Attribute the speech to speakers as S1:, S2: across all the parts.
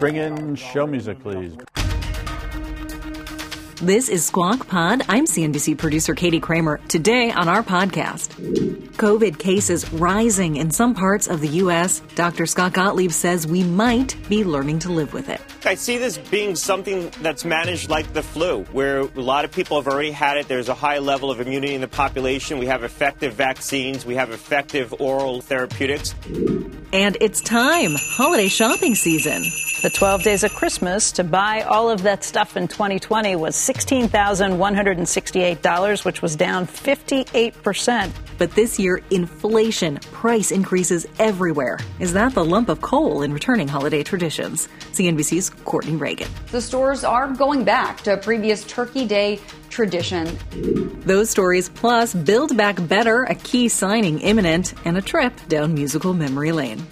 S1: Bring in show music, please.
S2: This is Squawk Pod. I'm CNBC producer Katie Kramer. Today on our podcast, COVID cases rising in some parts of the U.S. Dr. Scott Gottlieb says we might be learning to live with it.
S3: I see this being something that's managed like the flu, where a lot of people have already had it. There's a high level of immunity in the population. We have effective vaccines. We have effective oral therapeutics.
S2: And it's time, holiday shopping season.
S4: The 12 days of Christmas to buy all of that stuff in 2020 was $16,168, which was down 58%.
S2: But this year, inflation, price increases everywhere. Is that the lump of coal in returning holiday traditions? CNBC's Courtney Reagan.
S5: The stores are going back to a previous Turkey Day tradition.
S2: Those stories, plus Build Back Better, a key signing imminent, and a trip down musical memory lane.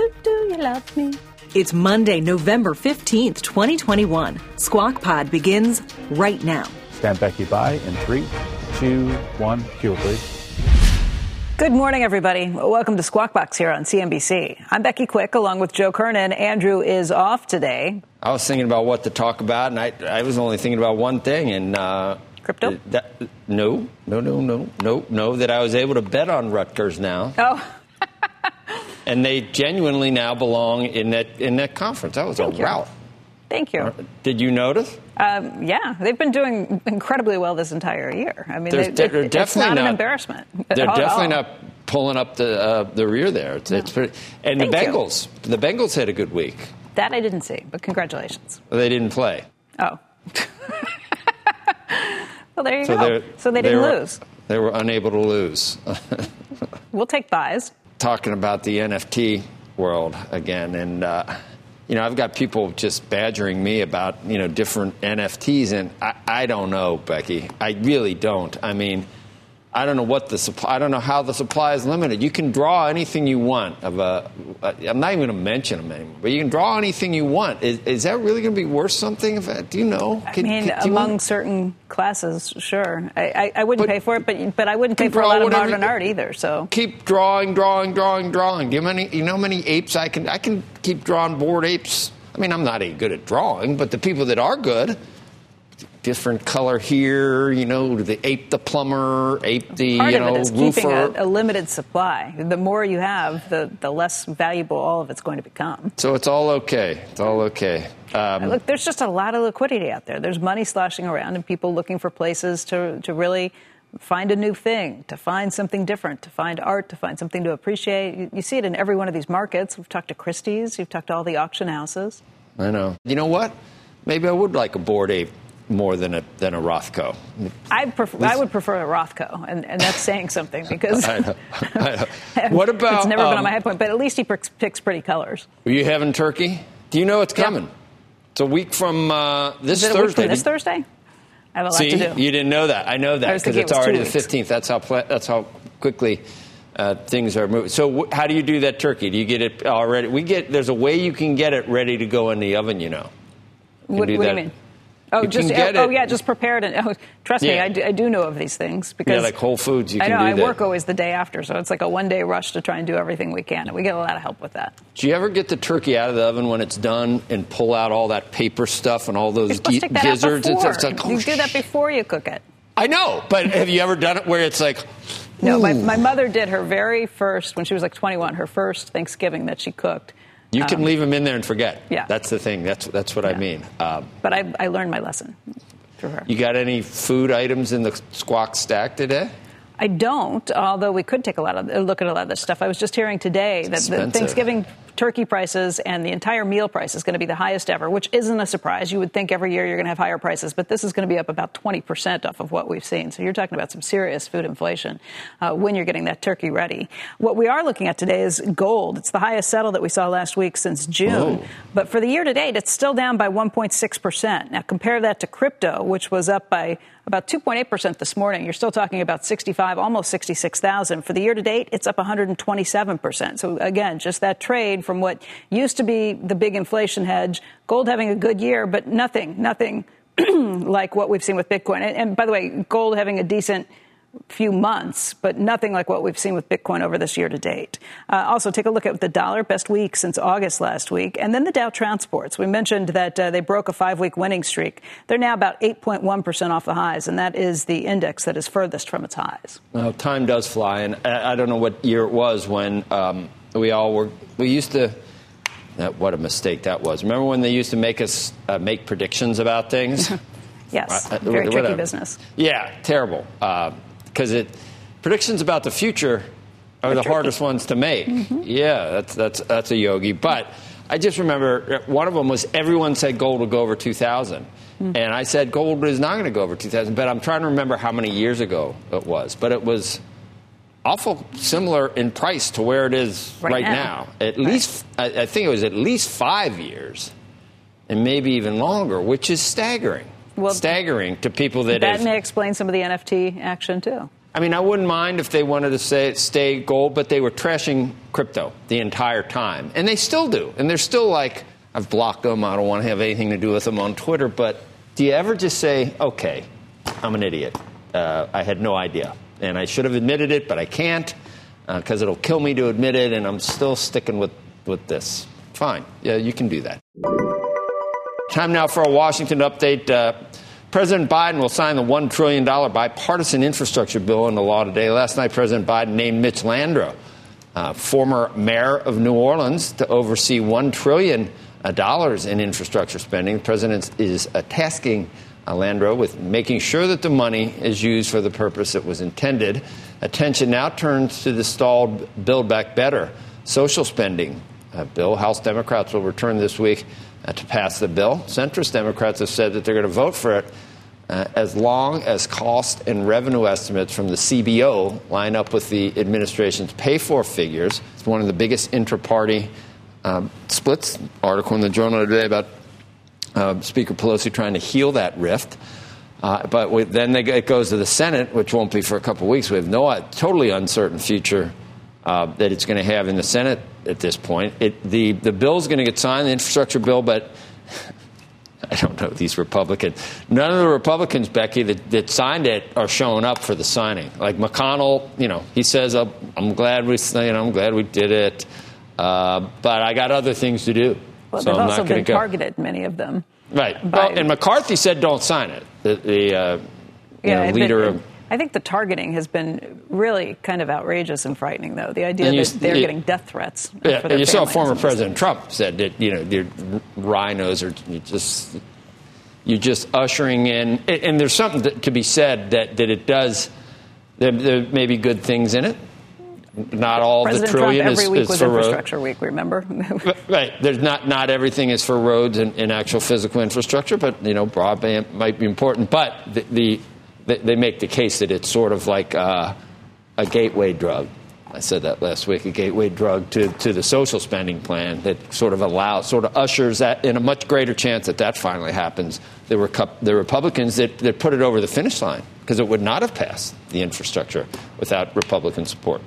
S4: Do, do you love me?
S2: It's Monday, November 15th, 2021. Squawk Pod begins right now.
S1: Stand Becky by in three, two, one. Cue, please.
S4: Good morning, everybody. Welcome to Squawk Box here on CNBC. I'm Becky Quick, along with Joe Kernan. Andrew is off today.
S6: I was thinking about what to talk about, and I, I was only thinking about one thing, and uh,
S4: Crypto?
S6: That, no, no, no, no, no, no. That I was able to bet on Rutgers now.
S4: Oh.
S6: And they genuinely now belong in that in that conference. That was
S4: Thank
S6: a
S4: you.
S6: rout.
S4: Thank you.
S6: Did you notice?
S4: Um, yeah, they've been doing incredibly well this entire year. I mean, they,
S6: de-
S4: it-
S6: they're
S4: it's
S6: definitely
S4: not, an embarrassment.
S6: They're definitely
S4: all.
S6: not pulling up the uh, the rear there. It's, it's pretty. And
S4: Thank
S6: the
S4: you.
S6: Bengals, the Bengals had a good week.
S4: That I didn't see, but congratulations.
S6: They didn't play,
S4: Oh. well, there you
S6: so
S4: go.
S6: they
S4: So they didn't
S6: were,
S4: lose.
S6: They were unable to lose.
S4: We'll take buys.
S6: Talking about the NFT world again, and uh, you know, I've got people just badgering me about you know different NFTs, and I, I don't know, Becky. I really don't. I mean, I don't know what the supply. I don't know how the supply is limited. You can draw anything you want of a. I'm not even going to mention them anymore, but you can draw anything you want. Is, is that really going to be worth something? If I, do you know?
S4: I
S6: Can-
S4: mean,
S6: can-
S4: among
S6: want-
S4: certain classes, sure. I, I, I wouldn't
S6: But-
S4: pay for it, but but I wouldn't pay for a lot of modern art either. So
S6: keep drawing, drawing, drawing, drawing. Do you, know many, you know many apes I can? I can keep drawing bored apes. I mean, I'm not any good at drawing, but the people that are good, different color here. You know, the ape the plumber, ape the
S4: part
S6: you
S4: of
S6: know
S4: it is keeping
S6: roofer.
S4: a, a limited supply. The more you have, the the less valuable all of it's going to become.
S6: so it's all okay. It's all okay. Um,
S4: Look, there's just a lot of liquidity out there. There's money sloshing around, and people looking for places to to really find a new thing, to find something different, to find art, to find something to appreciate. You, you see it in every one of these markets. We've talked to Christie's, you've talked to all the auction houses.
S6: I know. You know what? Maybe I would like a bored ape more than a than a Rothko.
S4: I prefer, I would prefer a Rothko, and, and that's saying something because
S6: I know. I know. What about?
S4: it's never been
S6: um,
S4: on my head point, but at least he picks, picks pretty colors.
S6: Are you having turkey? Do you know it's
S4: Yeah.
S6: coming? It's a week from uh, this
S4: a week
S6: Thursday.
S4: from this Thursday? I have a lot
S6: See,
S4: to do.
S6: you didn't know that. I know that because it's
S4: it
S6: already the fifteenth. That's how pla- that's how quickly uh, things are moving. So, how do you do that turkey? Do you get it already? We get there's a way you can get it ready to go in the oven. You know. You
S4: What,
S6: do
S4: what do you mean? Oh,
S6: You
S4: just oh,
S6: it-
S4: yeah, just prepared and oh, trust me, I do, I do know of these things because
S6: Yeah, like Whole Foods, you
S4: I
S6: can
S4: know
S6: do
S4: I
S6: that.
S4: work always the day after, so it's like a one day rush to try and do everything we can, and we get a lot of help with that.
S6: Do you ever get the turkey out of the oven when it's done and pull out all that paper stuff and all those
S4: You're supposed
S6: gi-
S4: to take that
S6: gizzards? It's- it's like, oh,
S4: you do that
S6: oh,
S4: before you cook it.
S6: I know, but have you ever done it where it's like?
S4: No, my, my mother did her very first when she was like 21, her first Thanksgiving that she cooked.
S6: You can
S4: Um,
S6: leave them in there and forget.
S4: Yeah.
S6: that's the thing. That's that's what I mean. Um,
S4: But I, I learned my lesson through her.
S6: you got any food items in the squawk stack today?
S4: I don't, although we could take a lot of look at a lot of this stuff. I was just hearing today that the. Thanksgiving turkey prices and the entire meal price is going to be the highest ever, which isn't a surprise. You would think every year you're going to have higher prices, but this is going to be up about 20% off of what we've seen. So you're talking about some serious food inflation uh, when you're getting that turkey ready. What we are looking at today is gold. It's the highest settle that we saw last week since June. Whoa. But for the year to date, it's still down by 1.6%. Now compare that to crypto, which was up by about 2.8% this morning. You're still talking about 65, almost 66,000. For the year to date, it's up 127%. So again, just that trade from what used to be the big inflation hedge, gold having a good year, but nothing, nothing like what we've seen with Bitcoin. And, and by the way, gold having a decent few months, but nothing like what we've seen with Bitcoin over this year to date. Uh, also, take a look at the dollar, best week since August last week, and then the Dow Transports. We mentioned that uh, they broke a five week winning streak. They're now about 8.1% off the highs, and that is the index that is furthest from its highs.
S6: Well, time does fly, and I don't know what year it was when um, we all were, we used to. That, what a mistake that was. Remember when they used to make us uh, make predictions about things?
S4: yes, uh, very tricky business.
S6: Yeah, terrible. Uh, because it predictions about the future are the hardest ones to make. Mm-hmm. Yeah, that's that's that's a yogi. But I just remember one of them was everyone said gold would go over 2,000. Mm-hmm. And I said gold is not going to go over 2,000. But I'm trying to remember how many years ago it was. But it was awful similar in price to where it is right, right now. now. At right. least, I, I think it was at least five years and maybe even longer, which is staggering well, staggering to people that.
S4: That
S6: have,
S4: may explain some of the NFT action too.
S6: I mean, I wouldn't mind if they wanted to say stay gold, but they were trashing crypto the entire time, and they still do. And they're still like, I've blocked them. I don't want to have anything to do with them on Twitter. But do you ever just say, okay, I'm an idiot. Uh, I had no idea, and I should have admitted it, but I can't because uh, it'll kill me to admit it, and I'm still sticking with with this. Fine, yeah, you can do that. Time now for a Washington update. Uh, President Biden will sign the $1 trillion bipartisan infrastructure bill into law today. Last night, President Biden named Mitch Landrieu, uh, former mayor of New Orleans, to oversee $1 trillion uh, in infrastructure spending. The president is tasking Landrieu with making sure that the money is used for the purpose it was intended. Attention now turns to the stalled Build Back Better social spending bill. House Democrats will return this week uh, to pass the bill. Centrist Democrats have said that they're going to vote for it uh, as long as cost and revenue estimates from the CBO line up with the administration's pay for figures. It's one of the biggest inter party um, splits. Article in the Journal today about uh, Speaker Pelosi trying to heal that rift. Uh, but then they, it goes to the Senate, which won't be for a couple weeks. We have no uh, totally uncertain future uh, that it's going to have in the Senate at this point. It, the the bill is going to get signed, the infrastructure bill, but I don't know these Republicans. None of the Republicans, Becky, that, that signed it are showing up for the signing. Like McConnell, you know, he says, oh, "I'm glad we, you know, I'm glad we did it, uh, but I got other things to do."
S4: Well,
S6: so
S4: they've
S6: I'm
S4: also
S6: been
S4: go. targeted, many of them.
S6: Right. Well, and McCarthy said, "Don't sign it." The, the uh, yeah, know, leader of
S4: I think the targeting has been really kind of outrageous and frightening, though. The idea you, that they're getting death threats.
S6: Yeah, and you saw former President Trump said that you know the RINOs are just you're just ushering in, and there's something to be said that that it does. There, there may be good things in it. Not all
S4: President
S6: the trillion
S4: Trump every
S6: is,
S4: week
S6: is
S4: was
S6: for
S4: infrastructure
S6: road.
S4: week. Remember?
S6: right. There's not not everything is for roads and, and, actual physical infrastructure, but you know broadband might be important. But the, the they make the case that it's sort of like uh, a gateway drug. I said that last week, a gateway drug to, to the social spending plan that sort of allows, sort of ushers that in a much greater chance that that finally happens. There were the Republicans that, that put it over the finish line because it would not have passed the infrastructure without Republican support.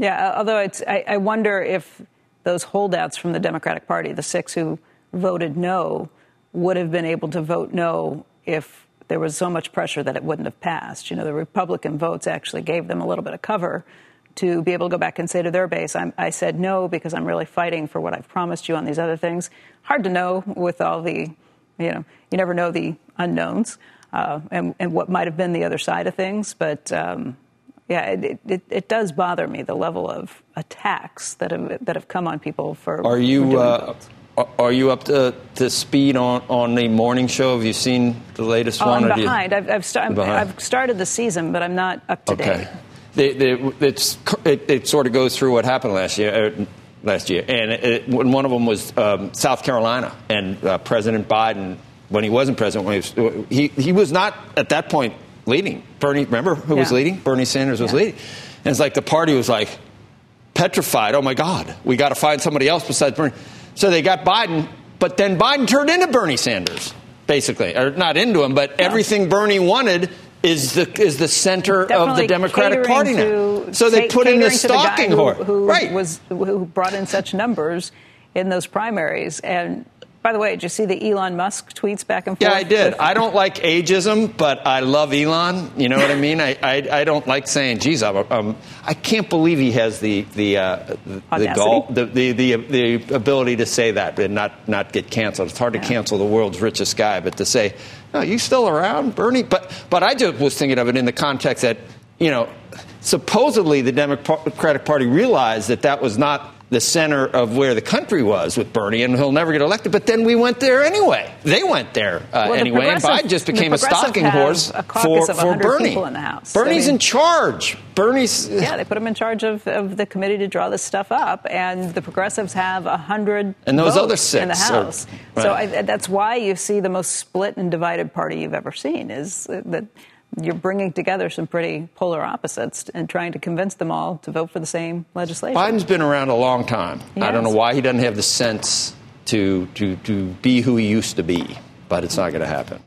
S4: Yeah, although it's, I, I wonder if those holdouts from the Democratic Party, the six who voted no, would have been able to vote no if there was so much pressure that it wouldn't have passed. You know, the Republican votes actually gave them a little bit of cover to be able to go back and say to their base, i said no because I'm really fighting for what I've promised you on these other things. Hard to know with all the, you know, you never know the unknowns uh, and, and, what might have been the other side of things. But um, yeah, it, it, it, does bother me the level of attacks that have that have come on people for.
S6: Are you?
S4: For
S6: uh, are you up to, to speed on, on the morning show? Have you seen the latest
S4: oh,
S6: one?
S4: I'm behind. You, I've, I've, st- behind. I've, started the season, but I'm not up to
S6: okay.
S4: date.
S6: The, the, it, it, sort of goes through what happened last year. Uh, last year, and it, it, one of them was um, South Carolina, and uh, President Biden, when he wasn't president, when he was, he, he was not at that point leading. Bernie, remember who yeah. was leading? Bernie Sanders was yeah. leading, and it's like the party was like petrified. Oh my God, we got to find somebody else besides Bernie. So they got Biden, but then Biden turned into Bernie Sanders, basically, or not into him, but yeah. everything Bernie wanted is the is the center
S4: Definitely
S6: of the Democratic Party now. So they put in the stalking horse,
S4: who, who right? Was who brought in such numbers in those primaries and. By the way, did you see the Elon Musk tweets back and forth?
S6: Yeah, I did. I don't like ageism, but I love Elon. You know what I mean? I, I, I don't like saying, geez, I'm, um, I can't believe he has the the uh, the, goal, the, the, the, the ability to say that and not, not get canceled. It's hard yeah. to cancel the world's richest guy, but to say, no, you still around, Bernie? But but I just was thinking of it in the context that you know supposedly the Democratic Party realized that that was not the center of where the country was with Bernie, and he'll never get elected. But then we went there anyway. They went there uh, well, anyway, and Biden just became a stalking horse
S4: a
S6: for, for Bernie.
S4: In the House.
S6: Bernie's I mean, in charge. Bernie's
S4: yeah, they put him in charge of, of, the committee to draw this stuff up, and the progressives have a hundred
S6: and those other six
S4: in the House. Are, right. So I, that's why you see the most split and divided party you've ever seen. Is that you're bringing together some pretty polar opposites and trying to convince them all to vote for the same legislation.
S6: Biden's been around a long time. I don't know why he doesn't have the sense to, to, to be who he used to be, but it's not going to happen.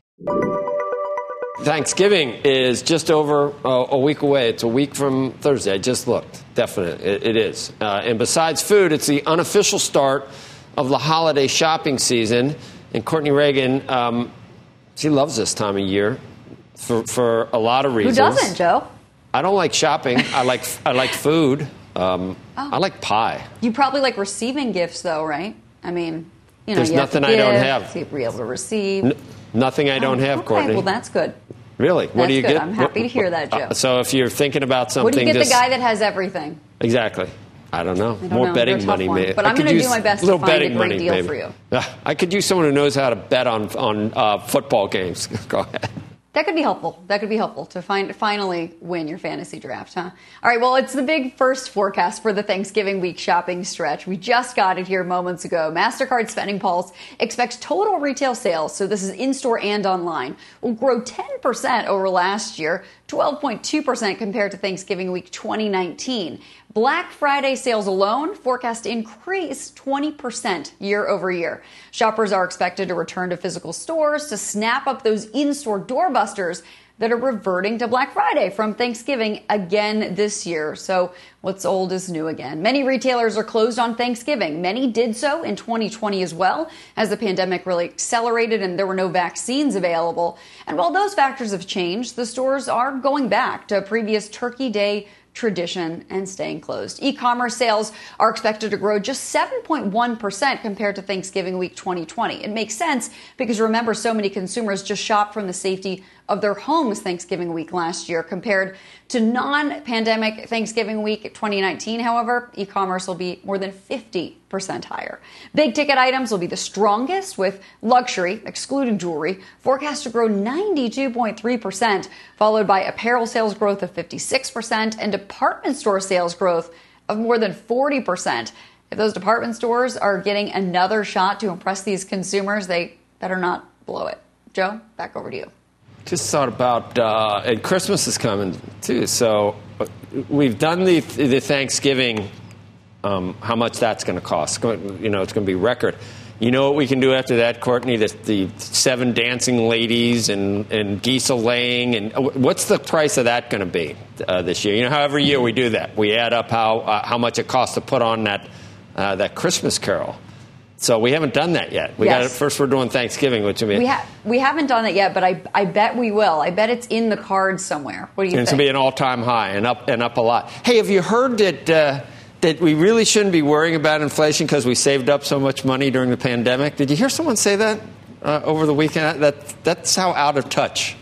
S6: Thanksgiving is just over uh, a week away. It's a week from Thursday. I just looked. Definitely, it, it is. Uh, and besides food, it's the unofficial start of the holiday shopping season. And Courtney Reagan, um, she loves this time of year for, for a lot of reasons.
S5: Who doesn't, Joe?
S6: I don't like shopping. I like I like food. Um, oh. I like pie.
S5: You probably like receiving gifts, though, right? I mean, you know,
S6: there's
S5: you
S6: nothing
S5: I
S6: don't have.
S5: To be able to receive.
S6: N- nothing I don't oh, have,
S5: okay.
S6: Courtney.
S5: Well, that's good.
S6: Really?
S5: That's
S6: what do you
S5: good.
S6: get?
S5: I'm happy to hear that, Joe. Uh,
S6: so if you're thinking about something,
S5: what do you get
S6: just,
S5: the guy that has everything?
S6: Exactly. I don't know.
S5: I don't
S6: More
S5: know.
S6: betting money,
S5: one.
S6: maybe.
S5: But I'm going to do my best to find a great
S6: money,
S5: deal
S6: maybe.
S5: for you.
S6: I could use someone who knows how to bet on on uh, football games. Go ahead.
S5: That could be helpful. That could be helpful to find finally win your fantasy draft, huh? All right, well, it's the big first forecast for the Thanksgiving week shopping stretch. We just got it here moments ago. MasterCard Spending Pulse expects total retail sales, so this is in store and online, will grow 10% over last year, 12.2% compared to Thanksgiving week 2019. Black Friday sales alone forecast to increase 20% year over year. Shoppers are expected to return to physical stores to snap up those in store doorbusters that are reverting to Black Friday from Thanksgiving again this year. So what's old is new again. Many retailers are closed on Thanksgiving. Many did so in 2020 as well, as the pandemic really accelerated and there were no vaccines available. And while those factors have changed, the stores are going back to previous Turkey Day tradition and staying closed. E-commerce sales are expected to grow just 7.1% compared to Thanksgiving week 2020. It makes sense because remember so many consumers just shop from the safety of their homes Thanksgiving week last year compared to non-pandemic Thanksgiving week 2019. However, e-commerce will be more than 50% higher. Big ticket items will be the strongest with luxury, excluding jewelry, forecast to grow 92.3%, followed by apparel sales growth of 56% and department store sales growth of more than 40%. If those department stores are getting another shot to impress these consumers, they better not blow it. Joe, back over to you.
S6: Just thought about, uh, and Christmas is coming too. So uh, we've done the the Thanksgiving. Um, how much that's going to cost? You know, it's going to be record. You know what we can do after that, Courtney? The, the seven dancing ladies and, and geese laying, and uh, what's the price of that going to be uh, this year? You know, how every year we do that, we add up how uh, how much it costs to put on that uh, that Christmas Carol. So we haven't done that yet. We yes. got it first. We're doing Thanksgiving, which I mean
S5: we, ha- we haven't done it yet, but I, I bet we will. I bet it's in the cards somewhere. What do you
S6: and
S5: think?
S6: It's gonna be an all time high and up and up a lot. Hey, have you heard that? Uh, that we really shouldn't be worrying about inflation because we saved up so much money during the pandemic. Did you hear someone say that uh, over the weekend? That that's how out of touch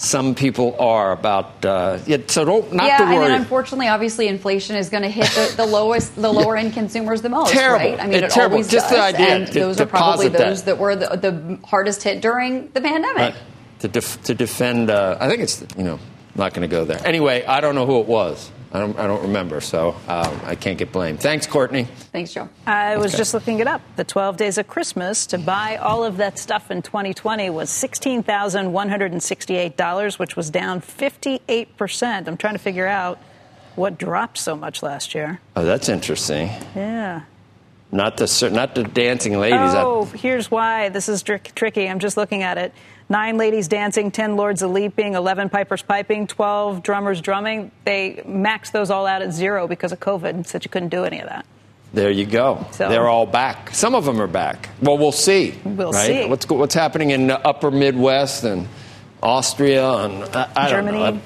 S6: some people are about. Uh, yeah, so don't not
S5: yeah,
S6: to worry.
S5: and then unfortunately, obviously, inflation is going to hit the, the lowest, the lower end consumers the most.
S6: Terrible.
S5: Right? I mean,
S6: it's
S5: it
S6: terrible.
S5: always
S6: Just
S5: does.
S6: the idea.
S5: And those are probably those
S6: that.
S5: that, were the, the, hardest hit during the pandemic.
S6: Right. To, def, to defend, uh, I think it's you know not going to go there. Anyway, I don't know who it was. I don't, I don't remember, so um, I can't get blamed. Thanks, Courtney.
S5: Thanks, Joe.
S4: I was
S6: Okay.
S4: just looking it up. The 12 days of Christmas to buy all of that stuff in 2020 was $16,168, which was down 58%. I'm trying to figure out what dropped so much last year.
S6: Oh, that's interesting.
S4: Yeah.
S6: Not the not the dancing ladies. I-
S4: Oh, here's why. This is trick- tricky. I'm just looking at it. Nine ladies dancing, 10 lords a leaping, 11 pipers piping, 12 drummers drumming. They maxed those all out at zero because of COVID and said you couldn't do any of that.
S6: There you go.
S4: So-
S6: They're all back. Some of them are back. Well, we'll see.
S4: We'll
S6: right?
S4: see.
S6: What's what's happening in the Upper Midwest and Austria and I, I don't know.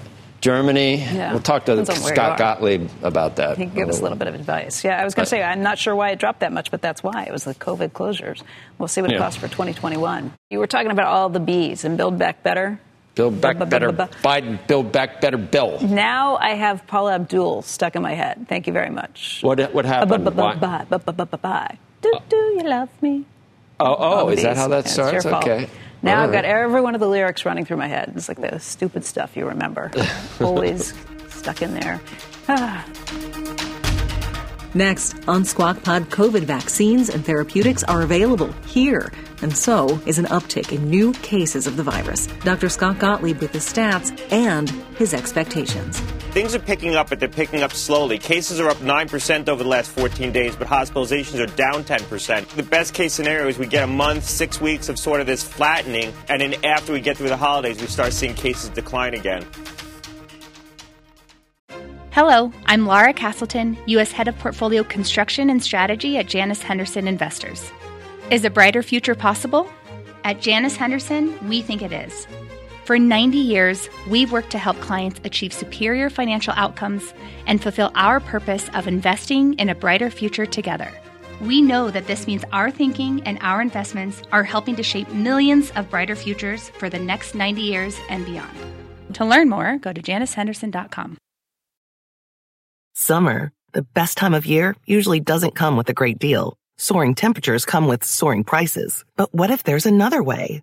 S4: Germany. Yeah.
S6: We'll talk to
S4: Depends on where you
S6: Scott. Gottlieb about that.
S4: He can give us a little bit of advice. Yeah, I was going to say, I'm not sure why it dropped that much, but that's why. It was the COVID closures. We'll see what it
S6: Yeah.
S4: costs for 2021. You were talking about all the B's and Build Back Better.
S6: Build back better. Biden. Build back better. Bill.
S4: Now I have Paula Abdul stuck in my head. Thank you very much.
S6: What what happened?
S4: Bye. Do, do you love me?
S6: Oh, oh is that how that
S4: Yeah, it's your
S6: starts? Okay.
S4: Now
S6: All
S4: I've got every one of the lyrics running through my head. It's like the stupid stuff you remember. Always stuck in there. Ah.
S2: Next, on Squawk Pod, COVID vaccines and therapeutics are available here, and so is an uptick in new cases of the virus. Dr. Scott Gottlieb with the stats and his expectations.
S3: Things are picking up, but they're picking up slowly. Cases are up 9% over the last 14 days, but hospitalizations are down 10%. The best case scenario is we get a month, six weeks of sort of this flattening, and then after we get through the holidays, we start seeing cases decline again.
S7: Hello, I'm Laura Castleton, U.S. Head of Portfolio Construction and Strategy at Janus Henderson Investors. Is a brighter future possible? At Janus Henderson, we think it is. For 90 years, we've worked to help clients achieve superior financial outcomes and fulfill our purpose of investing in a brighter future together. We know that this means our thinking and our investments are helping to shape millions of brighter futures for the next 90 years and beyond. To learn more, go to janushenderson.com.
S8: Summer, the best time of year, usually doesn't come with a great deal. Soaring temperatures come with soaring prices. But what if there's another way?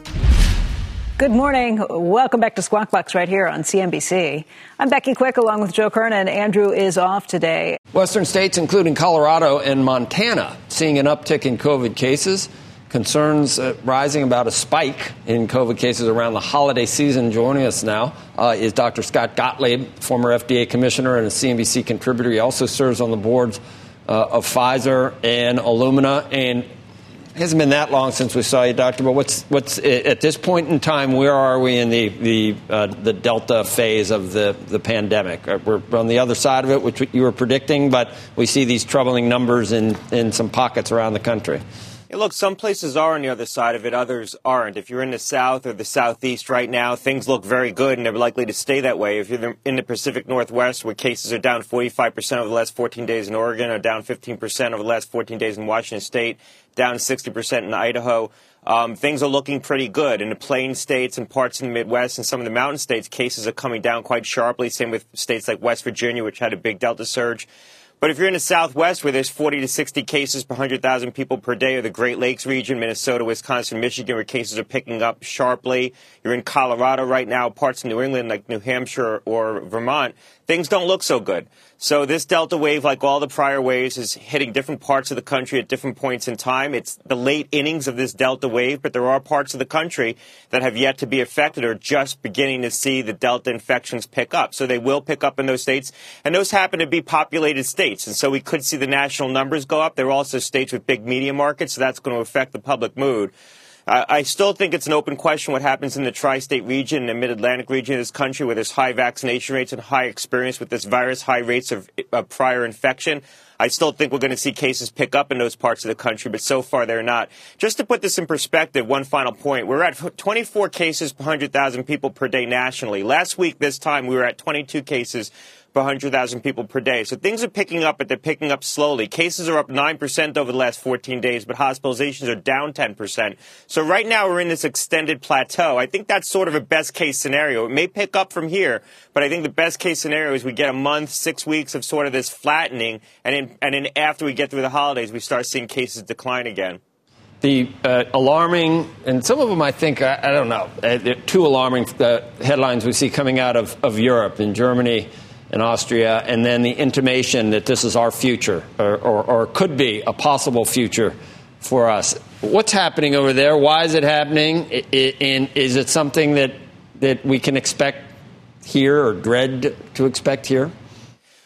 S4: Good morning. Welcome back to Squawk Box right here on CNBC. I'm Becky Quick along with Joe Kernan. Andrew is off today.
S6: Western states, including Colorado and Montana, seeing an uptick in COVID cases. Concerns uh, rising about a spike in COVID cases around the holiday season. Joining us now uh, is Dr. Scott Gottlieb, former FDA commissioner and a CNBC contributor. He also serves on the boards uh, of Pfizer and Illumina. And it hasn't been that long since we saw you, Doctor. But what's what's at this point in time? Where are we in the the uh, the Delta phase of the the pandemic? Uh, We're on the other side of it, which you were predicting, but we see these troubling numbers in in some pockets around the country.
S3: Look, some places are on the other side of it, others aren't. If you're in the South or the Southeast right now, things look very good and they're likely to stay that way. If you're in the Pacific Northwest, where cases are down 45% over the last 14 days in Oregon, or down 15% over the last 14 days in Washington State, down 60% in Idaho, um, things are looking pretty good. In the plain states and parts in the Midwest and some of the mountain states, cases are coming down quite sharply. Same with states like West Virginia, which had a big Delta surge. But if you're in the Southwest, where there's 40 to 60 cases per 100,000 people per day, or the Great Lakes region, Minnesota, Wisconsin, Michigan, where cases are picking up sharply, you're in Colorado right now, parts of New England like New Hampshire or Vermont, things don't look so good. So this Delta wave, like all the prior waves, is hitting different parts of the country at different points in time. It's the late innings of this Delta wave, but there are parts of the country that have yet to be affected or just beginning to see the Delta infections pick up. So they will pick up in those states, and those happen to be populated states. And so we could see the national numbers go up. There are also states with big media markets, so that's going to affect the public mood. I still think it's an open question what happens in the tri-state region and the mid-Atlantic region of this country where there's high vaccination rates and high experience with this virus, high rates of uh, prior infection. I still think we're going to see cases pick up in those parts of the country, but so far they're not. Just to put this in perspective, one final point. We're at 24 cases per 100,000 people per day nationally. Last week, this time, we were at 22 cases per 100,000 people per day. So things are picking up, but they're picking up slowly. Cases are up 9% over the last 14 days, but hospitalizations are down 10%. So right now we're in this extended plateau. I think that's sort of a best case scenario. It may pick up from here, but I think the best case scenario is we get a month, six weeks of sort of this flattening, and then, and then after we get through the holidays, we start seeing cases decline again
S6: the uh, alarming, and some of them I think, I, I don't know, uh, two alarming uh, headlines we see coming out of, of Europe, in Germany and Austria, and then the intimation that this is our future, or, or, or could be a possible future for us. What's happening over there? Why is it happening? And is it something that, that we can expect here or dread to expect here?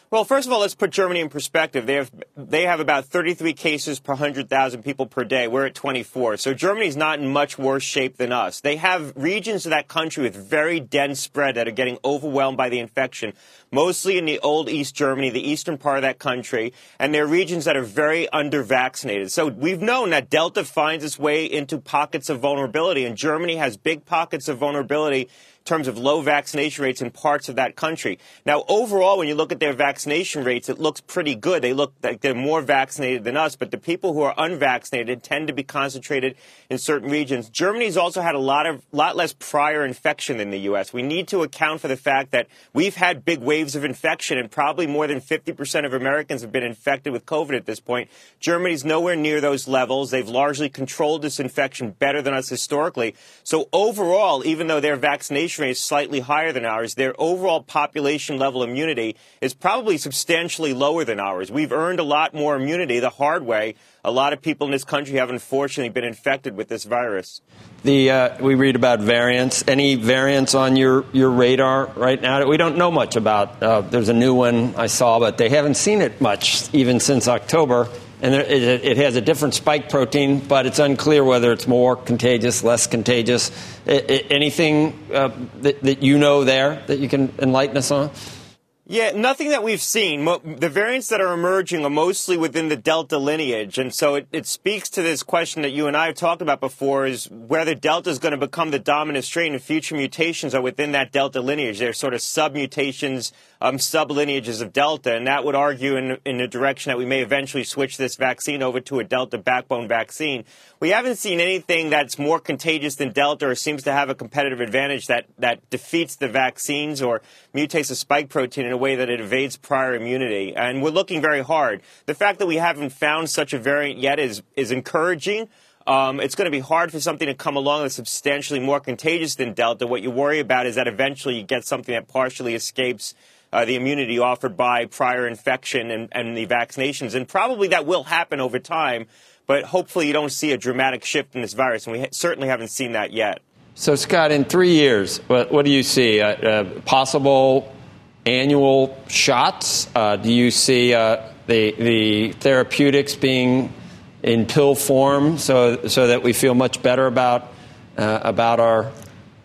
S3: Well, first of all, let's put Germany in perspective. They have they have about 33 cases per 100,000 people per day. We're at 24. So Germany's not in much worse shape than us. They have regions of that country with very dense spread that are getting overwhelmed by the infection, mostly in the old East Germany, the eastern part of that country, and there are regions that are very under vaccinated. So we've known that Delta finds its way into pockets of vulnerability, and Germany has big pockets of vulnerability terms of low vaccination rates in parts of that country. Now, overall, when you look at their vaccination rates, it looks pretty good. They look like they're more vaccinated than us, but the people who are unvaccinated tend to be concentrated in certain regions. Germany's also had a lot of lot less prior infection than the U.S. We need to account for the fact that we've had big waves of infection, and probably more than 50% of Americans have been infected with COVID at this point. Germany's nowhere near those levels. They've largely controlled this infection better than us historically. So overall, even though their vaccination vaccination rate is slightly higher than ours, their overall population level immunity is probably substantially lower than ours. We've earned a lot more immunity the hard way. A lot of people in this country have unfortunately been infected with this virus.
S6: The, uh, we read about variants. Any variants on your, your radar right now? that We don't know much about. Uh, there's a new one I saw, but they haven't seen it much even since October and it, it, has a different spike protein, but it's unclear whether it's more contagious, less contagious. It, anything uh, that, that, you know there that you can enlighten us on?
S3: Yeah, nothing that we've seen. The variants that are emerging are mostly within the Delta lineage. And so it, it speaks to this question that you and I have talked about before is whether Delta is going to become the dominant strain and future mutations are within that Delta lineage. They're sort of sub-mutations um, sublineages of Delta, and that would argue in, in the direction that we may eventually switch this vaccine over to a Delta backbone vaccine. We haven't seen anything that's more contagious than Delta or seems to have a competitive advantage that, that defeats the vaccines or mutates the spike protein in a way that it evades prior immunity. And we're looking very hard. The fact that we haven't found such a variant yet is, is encouraging. Um, it's going to be hard for something to come along that's substantially more contagious than Delta. What you worry about is that eventually you get something that partially escapes uh, the immunity offered by prior infection and, and the vaccinations. And probably that will happen over time, but hopefully you don't see a dramatic shift in this virus, and we ha- certainly haven't seen that yet.
S6: So, Scott, in three years, what, what do you see? Uh, uh, possible annual shots? Uh, do you see uh, the, the therapeutics being in pill form so, so that we feel much better about, uh, about our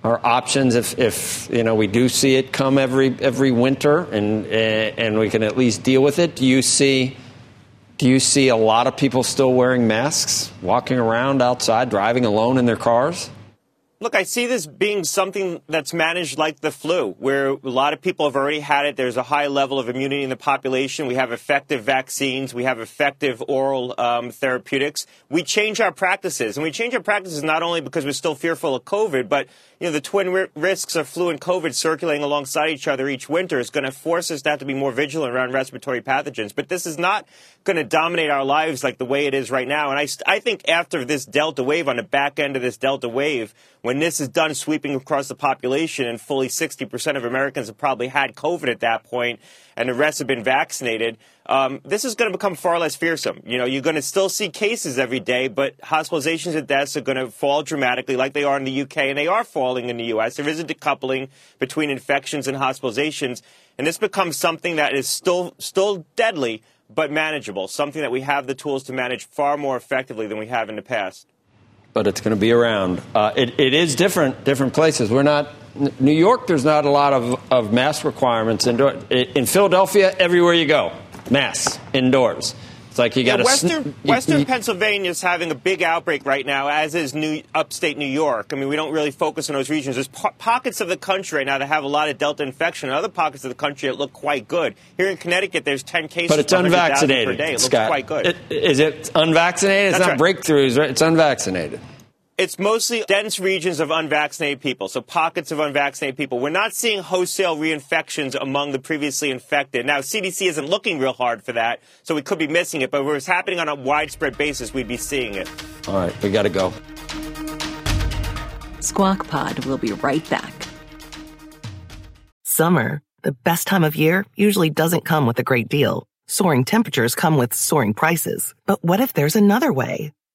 S6: our options if, if you know we do see it come every every winter and and we can at least deal with it. Do you see do you see a lot of people still wearing masks, walking around outside, driving alone in their cars?
S3: Look, I see this being something that's managed like the flu, where a lot of people have already had it. There's a high level of immunity in the population. We have effective vaccines. We have effective oral um, therapeutics. We change our practices, and we change our practices not only because we're still fearful of COVID, but you know, the twin ri- risks of flu and COVID circulating alongside each other each winter is going to force us to have to be more vigilant around respiratory pathogens. But this is not going to dominate our lives like the way it is right now. And I, I think after this Delta wave, on the back end of this Delta wave, when this is done sweeping across the population and fully 60% of Americans have probably had COVID at that point, and the rest have been vaccinated, um, this is going to become far less fearsome. You know, you're going to still see cases every day, but hospitalizations and deaths are going to fall dramatically like they are in the UK, and they are falling in the US. There is a decoupling between infections and hospitalizations, and this becomes something that is still, still deadly, but manageable, something that we have the tools to manage far more effectively than we have in the past.
S6: But it's going to be around. Uh, it, it is different, different places. We're not New York, there's not a lot of, of mask requirements. In, in Philadelphia, everywhere you go, masks indoors. It's like you got
S3: yeah,
S6: to
S3: Western
S6: sn-
S3: Western
S6: you-
S3: Pennsylvania is having a big outbreak right now, as is New upstate New York. I mean, we don't really focus on those regions. There's po- pockets of the country right now that have a lot of Delta infection, and other pockets of the country that look quite good. Here in Connecticut, there's 10 cases
S6: but it's unvaccinated.
S3: per day. It looks
S6: Scott.
S3: quite good.
S6: It- is it unvaccinated? It's
S3: That's
S6: not
S3: right.
S6: breakthroughs, right? It's unvaccinated.
S3: It's mostly dense regions of unvaccinated people, so pockets of unvaccinated people. We're not seeing wholesale reinfections among the previously infected. Now, CDC isn't looking real hard for that, so we could be missing it, but if it was happening on a widespread basis, we'd be seeing it.
S6: All right, we got to go.
S2: Squawk Pod will be right back.
S8: Summer, the best time of year, usually doesn't come with a great deal. Soaring temperatures come with soaring prices. But what if there's another way?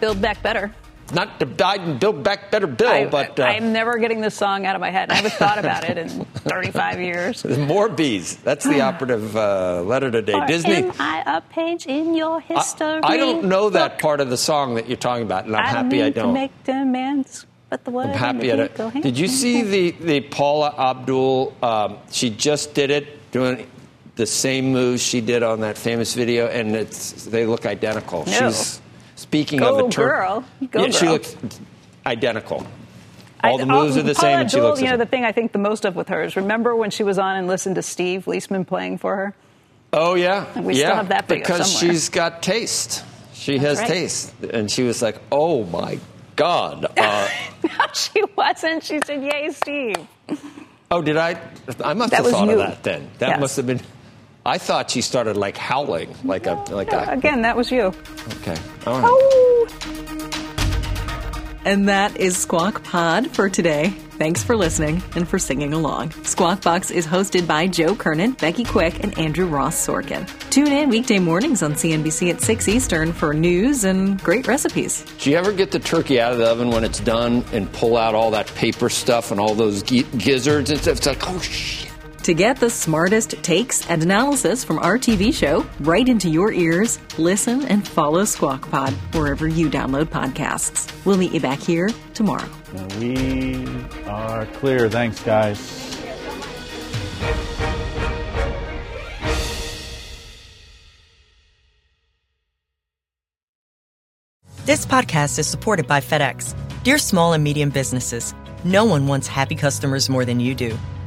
S4: Build back better.
S6: Not to and build back better, Bill,
S4: I,
S6: but uh,
S4: I'm never getting this song out of my head. I haven't thought about it in 35 years.
S6: more bees. That's the operative uh, letter today.
S4: Or
S6: Disney.
S4: Am I a page in your history?
S6: I don't know that part of the song that you're talking about, and I'm
S4: I
S6: happy I
S4: to
S6: don't.
S4: make demands, but the
S6: I'm happy
S4: the
S6: I
S4: go
S6: don't. Did you see the, the Paula Abdul? Um, she just did it, doing the same moves she did on that famous video, and it's they look identical.
S4: No.
S6: She's speaking
S4: Go
S6: of a
S4: girl. Go
S6: yeah, she looks identical. All the moves
S4: oh,
S6: are the
S4: Paula
S6: same, and she looks.
S4: You know, the thing I think the most of with her is remember when she was on and listened to Steve Liesman playing for her?
S6: Oh yeah,
S4: And we
S6: yeah.
S4: still have that
S6: because
S4: somewhere.
S6: she's got taste. She
S4: That's
S6: has
S4: right.
S6: taste, and she was like, "Oh my god." Uh,
S4: No, she wasn't. She said, "Yay, Steve."
S6: oh, did I? I must
S4: That
S6: have thought
S4: you.
S6: of that then. That
S4: Yes.
S6: must have been. I thought she started like howling, like a like a.
S4: Again, that was you.
S6: Okay, all right.
S4: Oh.
S2: And that is Squawk Pod for today. Thanks for listening and for singing along. Squawk Box is hosted by Joe Kernan, Becky Quick, and Andrew Ross Sorkin. Tune in weekday mornings on CNBC at 6 Eastern for news and great recipes.
S6: Do you ever get the turkey out of the oven when it's done and pull out all that paper stuff and all those gi- gizzards and stuff? It's like, oh shit.
S2: To get the smartest takes and analysis from our TV show right into your ears, listen and follow Squawk Pod wherever you download podcasts. We'll meet you back here tomorrow.
S1: We are clear. Thanks, guys.
S9: This podcast is supported by FedEx. Dear small and medium businesses, no one wants happy customers more than you do.